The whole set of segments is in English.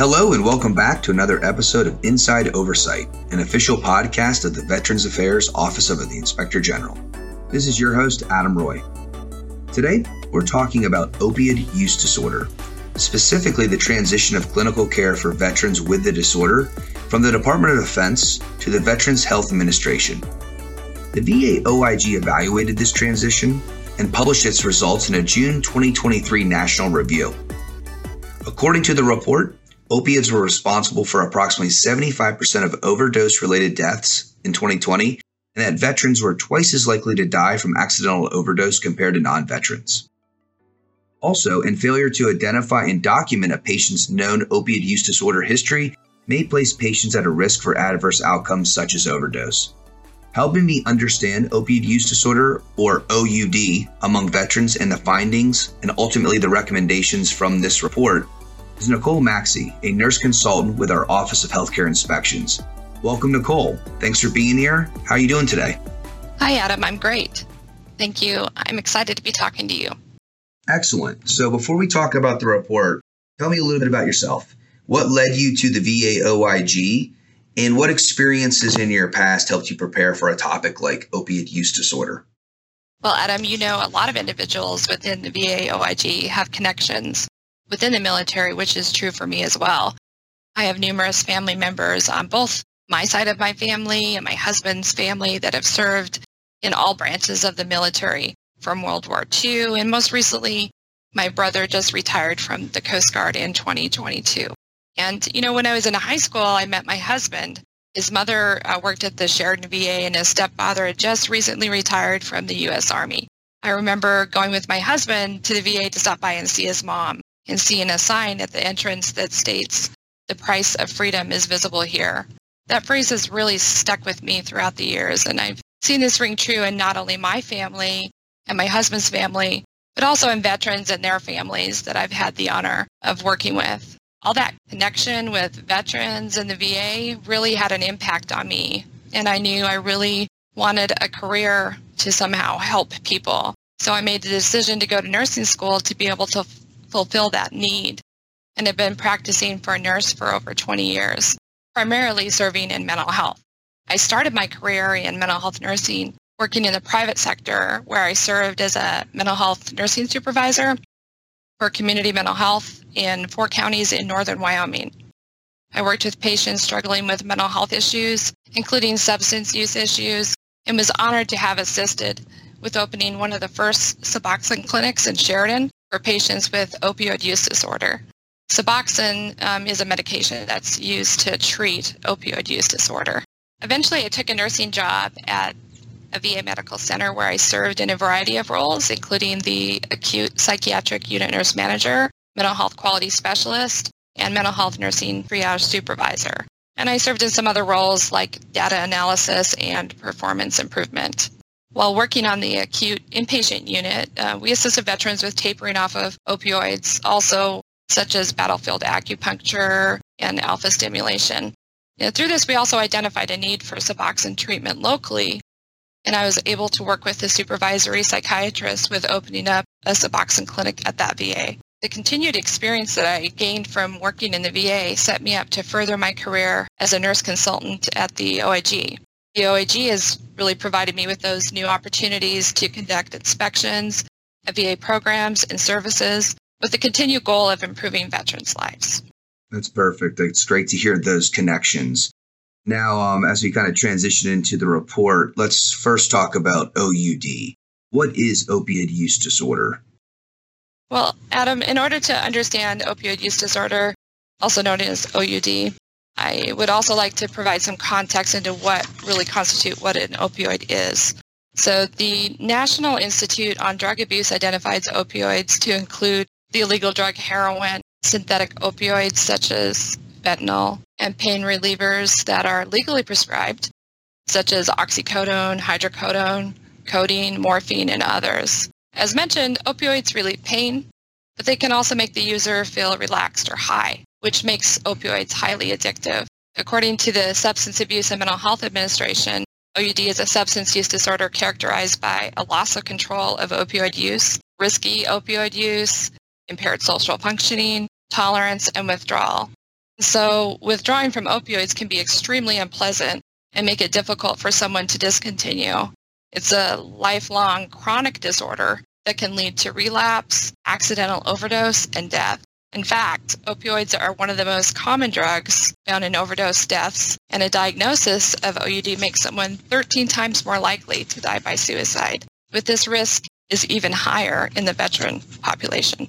Hello, and welcome back to another episode of Inside Oversight, an official podcast of the Veterans Affairs Office of the Inspector General. This is your host, Adam Roy. Today, we're talking about opioid use disorder, specifically the transition of clinical care for veterans with the disorder from the Department of Defense to the Veterans Health Administration. The VA OIG evaluated this transition and published its results in a June 2023 national review. According to the report, Opiates were responsible for approximately 75% of overdose related deaths in 2020, and that veterans were twice as likely to die from accidental overdose compared to non veterans. Also, in failure to identify and document a patient's known opiate use disorder history may place patients at a risk for adverse outcomes such as overdose. Helping me understand opioid use disorder, or OUD, among veterans and the findings and ultimately the recommendations from this report is Nicole Maxey, a nurse consultant with our Office of Healthcare Inspections. Welcome, Nicole. Thanks for being here. How are you doing today? Hi, Adam. I'm great. Thank you. I'm excited to be talking to you. Excellent. So, before we talk about the report, tell me a little bit about yourself. What led you to the VA OIG, and what experiences in your past helped you prepare for a topic like opiate use disorder? Well, Adam, you know, a lot of individuals within the VA OIG have connections within the military, which is true for me as well. I have numerous family members on both my side of my family and my husband's family that have served in all branches of the military from World War II. And most recently, my brother just retired from the Coast Guard in 2022. And, you know, when I was in high school, I met my husband. His mother uh, worked at the Sheridan VA, and his stepfather had just recently retired from the U.S. Army. I remember going with my husband to the VA to stop by and see his mom and seeing a sign at the entrance that states, the price of freedom is visible here. That phrase has really stuck with me throughout the years, and I've seen this ring true in not only my family and my husband's family, but also in veterans and their families that I've had the honor of working with. All that connection with veterans and the VA really had an impact on me, and I knew I really wanted a career to somehow help people. So I made the decision to go to nursing school to be able to fulfill that need and have been practicing for a nurse for over 20 years, primarily serving in mental health. I started my career in mental health nursing working in the private sector where I served as a mental health nursing supervisor for community mental health in four counties in northern Wyoming. I worked with patients struggling with mental health issues, including substance use issues, and was honored to have assisted with opening one of the first Suboxone clinics in Sheridan for patients with opioid use disorder. Suboxone um, is a medication that's used to treat opioid use disorder. Eventually, I took a nursing job at a VA medical center where I served in a variety of roles, including the acute psychiatric unit nurse manager, mental health quality specialist, and mental health nursing triage supervisor. And I served in some other roles like data analysis and performance improvement. While working on the acute inpatient unit, uh, we assisted veterans with tapering off of opioids, also such as battlefield acupuncture and alpha stimulation. And through this, we also identified a need for Suboxone treatment locally, and I was able to work with the supervisory psychiatrist with opening up a Suboxone clinic at that VA. The continued experience that I gained from working in the VA set me up to further my career as a nurse consultant at the OIG. The OIG has really provided me with those new opportunities to conduct inspections, of VA programs, and services with the continued goal of improving veterans' lives. That's perfect. It's great to hear those connections. Now, um, as we kind of transition into the report, let's first talk about OUD. What is opioid use disorder? Well, Adam, in order to understand opioid use disorder, also known as OUD, I would also like to provide some context into what really constitute what an opioid is. So the National Institute on Drug Abuse identifies opioids to include the illegal drug heroin, synthetic opioids such as fentanyl, and pain relievers that are legally prescribed, such as oxycodone, hydrocodone, codeine, morphine, and others. As mentioned, opioids relieve pain, but they can also make the user feel relaxed or high which makes opioids highly addictive. According to the Substance Abuse and Mental Health Administration, OUD is a substance use disorder characterized by a loss of control of opioid use, risky opioid use, impaired social functioning, tolerance, and withdrawal. So withdrawing from opioids can be extremely unpleasant and make it difficult for someone to discontinue. It's a lifelong chronic disorder that can lead to relapse, accidental overdose, and death. In fact, opioids are one of the most common drugs found in overdose deaths, and a diagnosis of OUD makes someone 13 times more likely to die by suicide. With this risk is even higher in the veteran population.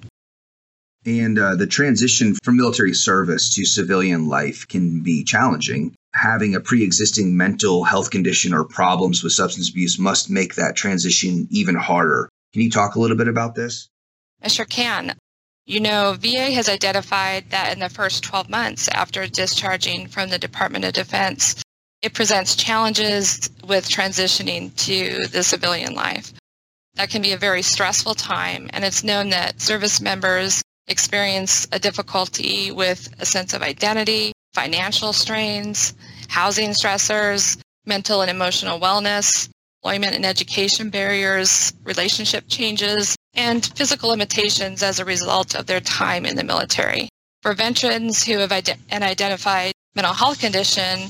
And uh, the transition from military service to civilian life can be challenging. Having a pre existing mental health condition or problems with substance abuse must make that transition even harder. Can you talk a little bit about this? I sure can. You know, VA has identified that in the first 12 months after discharging from the Department of Defense, it presents challenges with transitioning to the civilian life. That can be a very stressful time, and it's known that service members experience a difficulty with a sense of identity, financial strains, housing stressors, mental and emotional wellness, employment and education barriers, relationship changes, and physical limitations as a result of their time in the military. For veterans who have an identified mental health condition,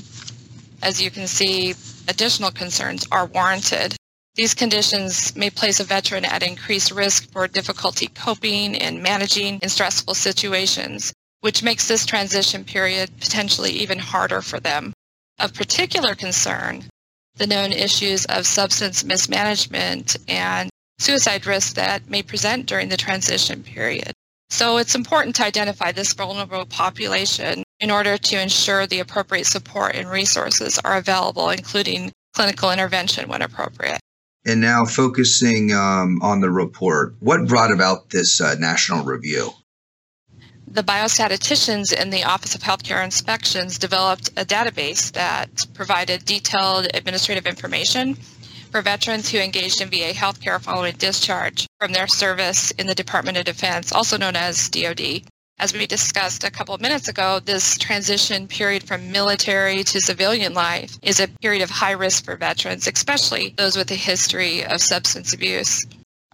as you can see, additional concerns are warranted. These conditions may place a veteran at increased risk for difficulty coping and managing in stressful situations, which makes this transition period potentially even harder for them. Of particular concern, the known issues of substance mismanagement and suicide risk that may present during the transition period. So it's important to identify this vulnerable population in order to ensure the appropriate support and resources are available, including clinical intervention when appropriate. And now focusing um, on the report, what brought about this uh, national review? The biostatisticians in the Office of Healthcare Inspections developed a database that provided detailed administrative information for veterans who engaged in VA healthcare following discharge from their service in the Department of Defense, also known as DoD. As we discussed a couple of minutes ago, this transition period from military to civilian life is a period of high risk for veterans, especially those with a history of substance abuse.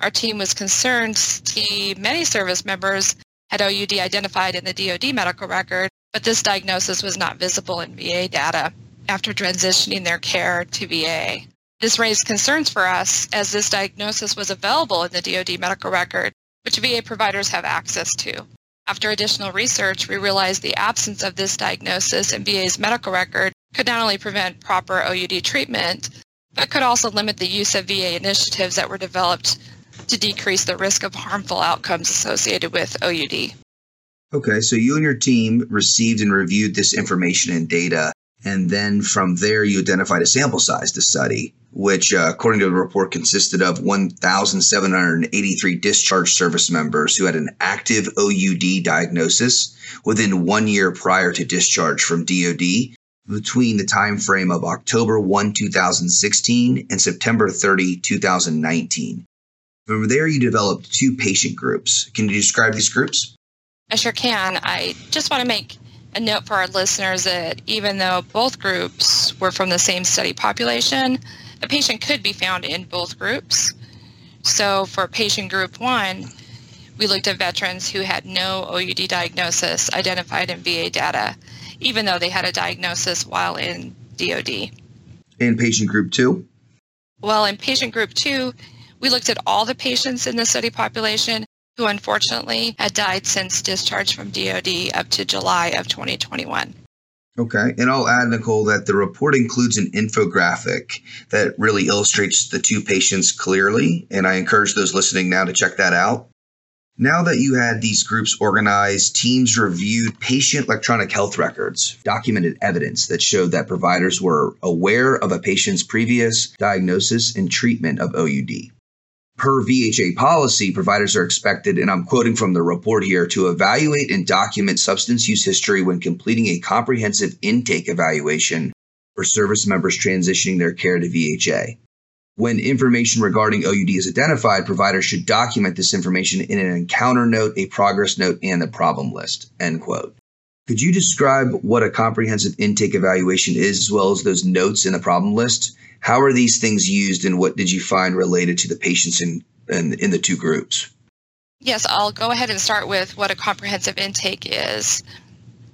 Our team was concerned to see many service members had OUD identified in the DoD medical record, but this diagnosis was not visible in VA data after transitioning their care to VA. This raised concerns for us as this diagnosis was available in the DoD medical record, which VA providers have access to. After additional research, we realized the absence of this diagnosis in VA's medical record could not only prevent proper OUD treatment, but could also limit the use of VA initiatives that were developed to decrease the risk of harmful outcomes associated with OUD. Okay, so you and your team received and reviewed this information and data, and then from there you identified a sample size to study which, uh, according to the report, consisted of 1,783 discharged service members who had an active OUD diagnosis within one year prior to discharge from DoD between the time frame of October 1, 2016 and September 30, 2019. From there, you developed two patient groups. Can you describe these groups? I sure can. I just want to make a note for our listeners that even though both groups were from the same study population, a patient could be found in both groups. So for patient group one, we looked at veterans who had no OUD diagnosis identified in VA data, even though they had a diagnosis while in DOD. In patient group two? Well, in patient group two, we looked at all the patients in the study population who unfortunately had died since discharge from DOD up to July of 2021. Okay. And I'll add, Nicole, that the report includes an infographic that really illustrates the two patients clearly. And I encourage those listening now to check that out. Now that you had these groups organized, teams reviewed patient electronic health records, documented evidence that showed that providers were aware of a patient's previous diagnosis and treatment of OUD. Per VHA policy, providers are expected, and I'm quoting from the report here, to evaluate and document substance use history when completing a comprehensive intake evaluation for service members transitioning their care to VHA. When information regarding OUD is identified, providers should document this information in an encounter note, a progress note, and the problem list. End quote. Could you describe what a comprehensive intake evaluation is, as well as those notes in the problem list? How are these things used, and what did you find related to the patients in, in, in the two groups? Yes, I'll go ahead and start with what a comprehensive intake is.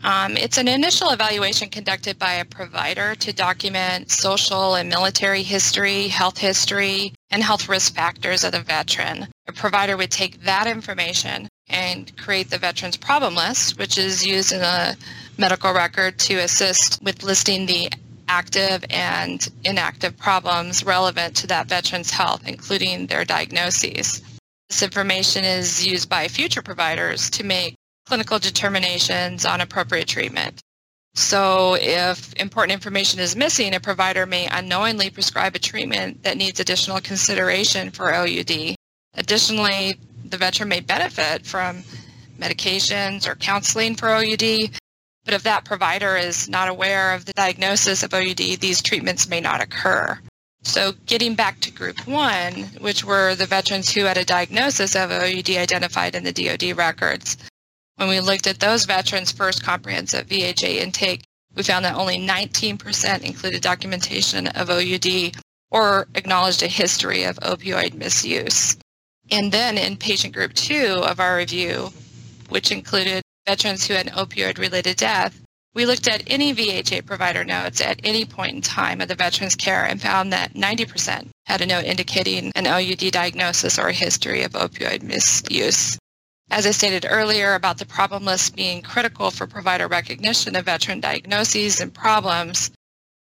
Um, it's an initial evaluation conducted by a provider to document social and military history, health history, and health risk factors of the veteran. A provider would take that information and create the veteran's problem list, which is used in a medical record to assist with listing the active and inactive problems relevant to that veteran's health, including their diagnoses. This information is used by future providers to make clinical determinations on appropriate treatment. So if important information is missing, a provider may unknowingly prescribe a treatment that needs additional consideration for OUD. Additionally, the veteran may benefit from medications or counseling for OUD, but if that provider is not aware of the diagnosis of OUD, these treatments may not occur. So getting back to group one, which were the veterans who had a diagnosis of OUD identified in the DoD records, when we looked at those veterans' first comprehensive VHA intake, we found that only 19% included documentation of OUD or acknowledged a history of opioid misuse. And then in patient group two of our review, which included veterans who had an opioid related death, we looked at any VHA provider notes at any point in time of the veteran's care and found that 90% had a note indicating an OUD diagnosis or a history of opioid misuse. As I stated earlier about the problem list being critical for provider recognition of veteran diagnoses and problems,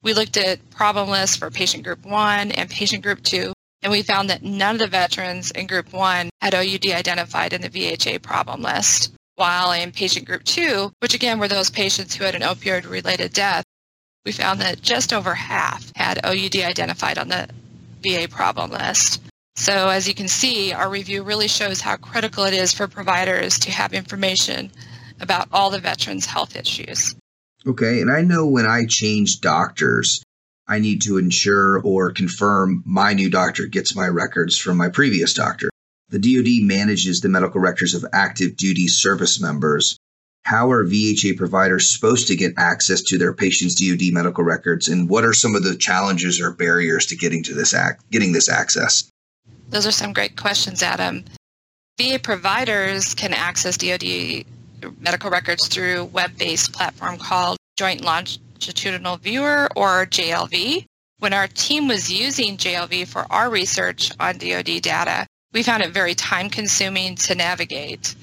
we looked at problem lists for patient group one and patient group two, and we found that none of the veterans in group one had OUD identified in the VHA problem list. While in patient group two, which again were those patients who had an opioid related death, we found that just over half had OUD identified on the VA problem list. So as you can see, our review really shows how critical it is for providers to have information about all the veterans' health issues. Okay, and I know when I change doctors, I need to ensure or confirm my new doctor gets my records from my previous doctor. The DoD manages the medical records of active duty service members. How are VHA providers supposed to get access to their patients' DoD medical records, and what are some of the challenges or barriers to getting to this act, getting this access? Those are some great questions, Adam. VA providers can access DoD medical records through web-based platform called Joint Longitudinal Viewer or JLV. When our team was using JLV for our research on DoD data, we found it very time consuming to navigate.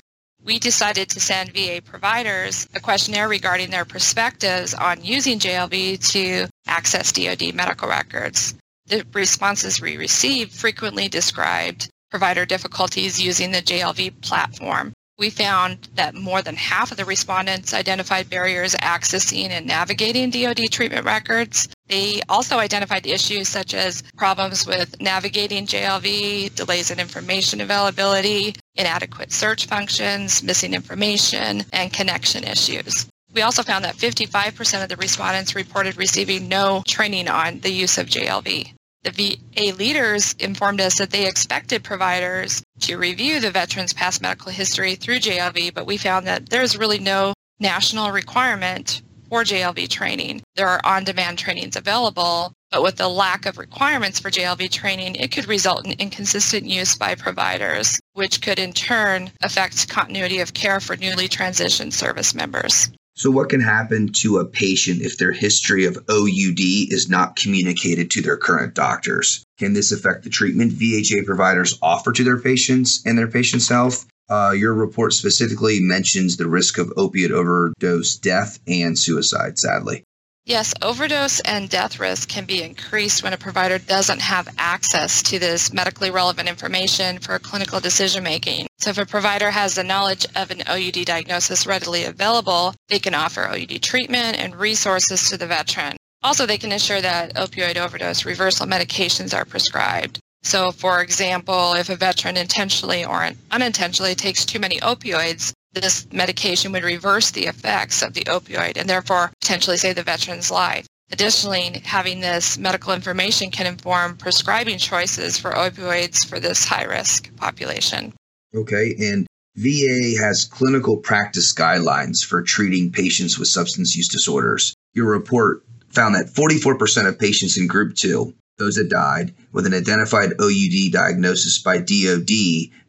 We decided to send VA providers a questionnaire regarding their perspectives on using JLV to access DoD medical records. The responses we received frequently described provider difficulties using the JLV platform. We found that more than half of the respondents identified barriers accessing and navigating DoD treatment records. They also identified issues such as problems with navigating JLV, delays in information availability, inadequate search functions, missing information, and connection issues. We also found that 55% of the respondents reported receiving no training on the use of JLV. The VA leaders informed us that they expected providers to review the veteran's past medical history through JLV, but we found that there's really no national requirement for JLV training. There are on demand trainings available, but with the lack of requirements for JLV training, it could result in inconsistent use by providers, which could in turn affect continuity of care for newly transitioned service members. So, what can happen to a patient if their history of OUD is not communicated to their current doctors? Can this affect the treatment VHA providers offer to their patients and their patients' health? Uh, your report specifically mentions the risk of opiate overdose death and suicide, sadly. Yes, overdose and death risk can be increased when a provider doesn't have access to this medically relevant information for clinical decision making. So if a provider has the knowledge of an OUD diagnosis readily available, they can offer OUD treatment and resources to the veteran. Also, they can ensure that opioid overdose reversal medications are prescribed. So, for example, if a veteran intentionally or unintentionally takes too many opioids, this medication would reverse the effects of the opioid and therefore potentially save the veteran's life. Additionally, having this medical information can inform prescribing choices for opioids for this high risk population. Okay, and VA has clinical practice guidelines for treating patients with substance use disorders. Your report found that 44% of patients in group 2, those that died with an identified OUD diagnosis by DOD,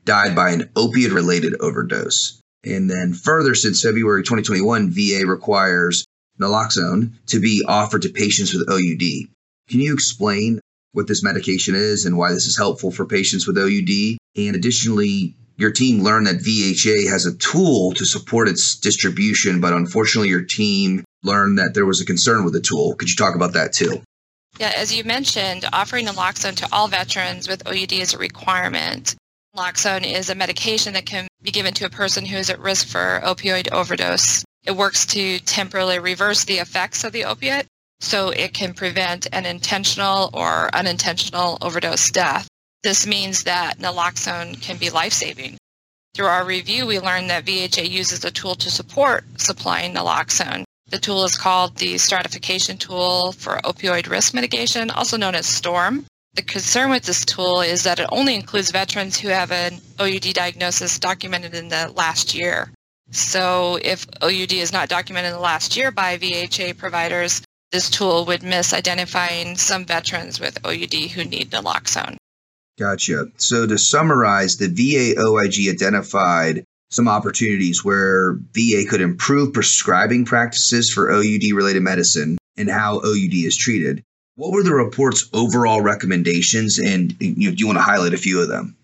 died by an opioid related overdose. And then further, since February 2021, VA requires naloxone to be offered to patients with OUD. Can you explain what this medication is and why this is helpful for patients with OUD? And additionally, your team learned that VHA has a tool to support its distribution, but unfortunately, your team learned that there was a concern with the tool. Could you talk about that too? Yeah, as you mentioned, offering naloxone to all veterans with OUD is a requirement. Naloxone is a medication that can be given to a person who is at risk for opioid overdose. It works to temporarily reverse the effects of the opiate, so it can prevent an intentional or unintentional overdose death. This means that naloxone can be life-saving. Through our review, we learned that VHA uses a tool to support supplying naloxone. The tool is called the stratification tool for opioid risk mitigation, also known as STORM. The concern with this tool is that it only includes veterans who have an OUD diagnosis documented in the last year. So if OUD is not documented in the last year by VHA providers, this tool would miss identifying some veterans with OUD who need naloxone. Gotcha. So to summarize, the VA OIG identified some opportunities where VA could improve prescribing practices for OUD related medicine and how OUD is treated. What were the report's overall recommendations, and you you want to highlight a few of them?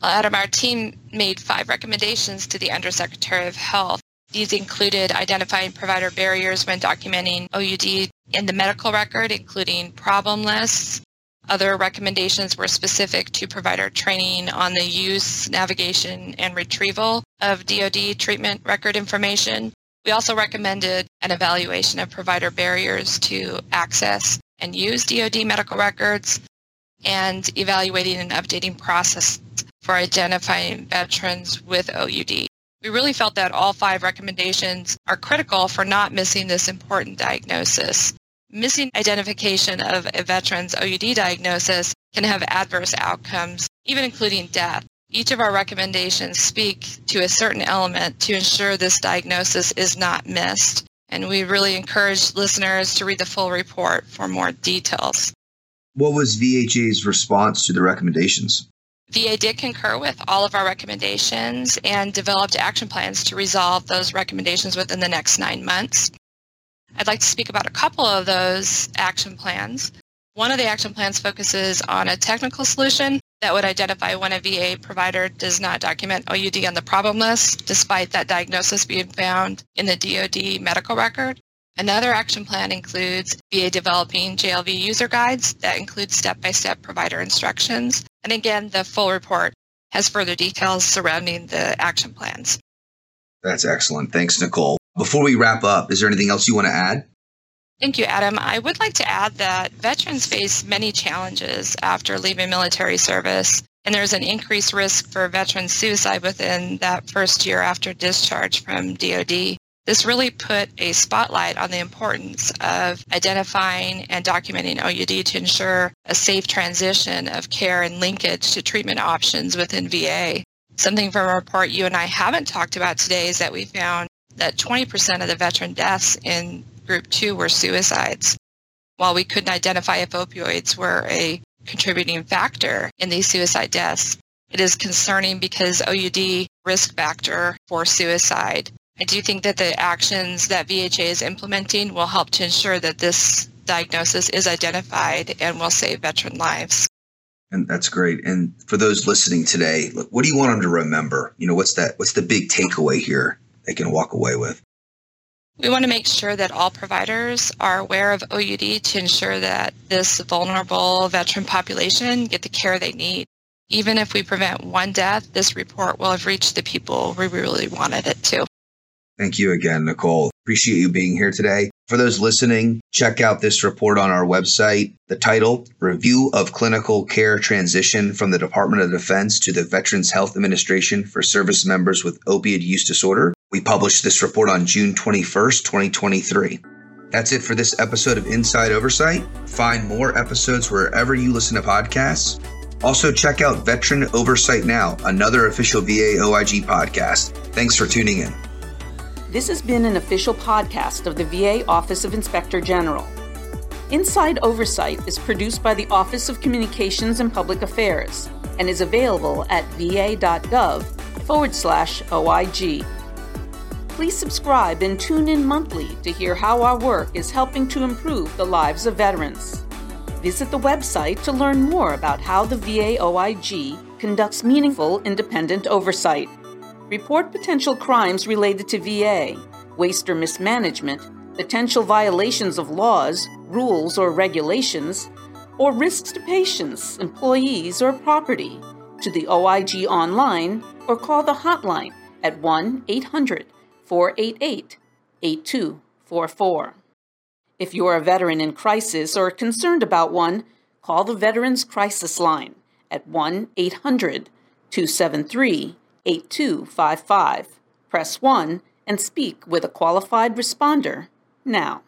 Adam, our team made five recommendations to the Undersecretary of Health. These included identifying provider barriers when documenting OUD in the medical record, including problem lists, other recommendations were specific to provider training on the use, navigation, and retrieval of DoD treatment record information. We also recommended an evaluation of provider barriers to access and use DoD medical records and evaluating and updating process for identifying veterans with OUD. We really felt that all five recommendations are critical for not missing this important diagnosis. Missing identification of a veteran's OUD diagnosis can have adverse outcomes, even including death. Each of our recommendations speak to a certain element to ensure this diagnosis is not missed. And we really encourage listeners to read the full report for more details. What was VHA's response to the recommendations? VA did concur with all of our recommendations and developed action plans to resolve those recommendations within the next nine months. I'd like to speak about a couple of those action plans. One of the action plans focuses on a technical solution that would identify when a VA provider does not document OUD on the problem list, despite that diagnosis being found in the DoD medical record. Another action plan includes VA developing JLV user guides that include step-by-step provider instructions. And again, the full report has further details surrounding the action plans. That's excellent. Thanks, Nicole. Before we wrap up, is there anything else you want to add? Thank you, Adam. I would like to add that veterans face many challenges after leaving military service, and there's an increased risk for veteran suicide within that first year after discharge from DoD. This really put a spotlight on the importance of identifying and documenting OUD to ensure a safe transition of care and linkage to treatment options within VA. Something from a report you and I haven't talked about today is that we found that 20% of the veteran deaths in group two were suicides. While we couldn't identify if opioids were a contributing factor in these suicide deaths, it is concerning because OUD risk factor for suicide. I do think that the actions that VHA is implementing will help to ensure that this diagnosis is identified and will save veteran lives. And that's great. And for those listening today, what do you want them to remember? You know, what's that? What's the big takeaway here? they can walk away with. We want to make sure that all providers are aware of OUD to ensure that this vulnerable veteran population get the care they need. Even if we prevent one death, this report will have reached the people we really wanted it to. Thank you again, Nicole. Appreciate you being here today. For those listening, check out this report on our website. The title Review of Clinical Care Transition from the Department of Defense to the Veterans Health Administration for Service Members with Opiate Use Disorder. We published this report on June 21st, 2023. That's it for this episode of Inside Oversight. Find more episodes wherever you listen to podcasts. Also, check out Veteran Oversight Now, another official VA OIG podcast. Thanks for tuning in. This has been an official podcast of the VA Office of Inspector General. Inside Oversight is produced by the Office of Communications and Public Affairs and is available at va.gov forward slash OIG. Please subscribe and tune in monthly to hear how our work is helping to improve the lives of veterans. Visit the website to learn more about how the VA OIG conducts meaningful independent oversight. Report potential crimes related to VA, waste or mismanagement, potential violations of laws, rules, or regulations, or risks to patients, employees, or property to the OIG online or call the hotline at 1 800 488 8244. If you are a veteran in crisis or concerned about one, call the Veterans Crisis Line at 1 800 273 8255. Press 1 and speak with a qualified responder now.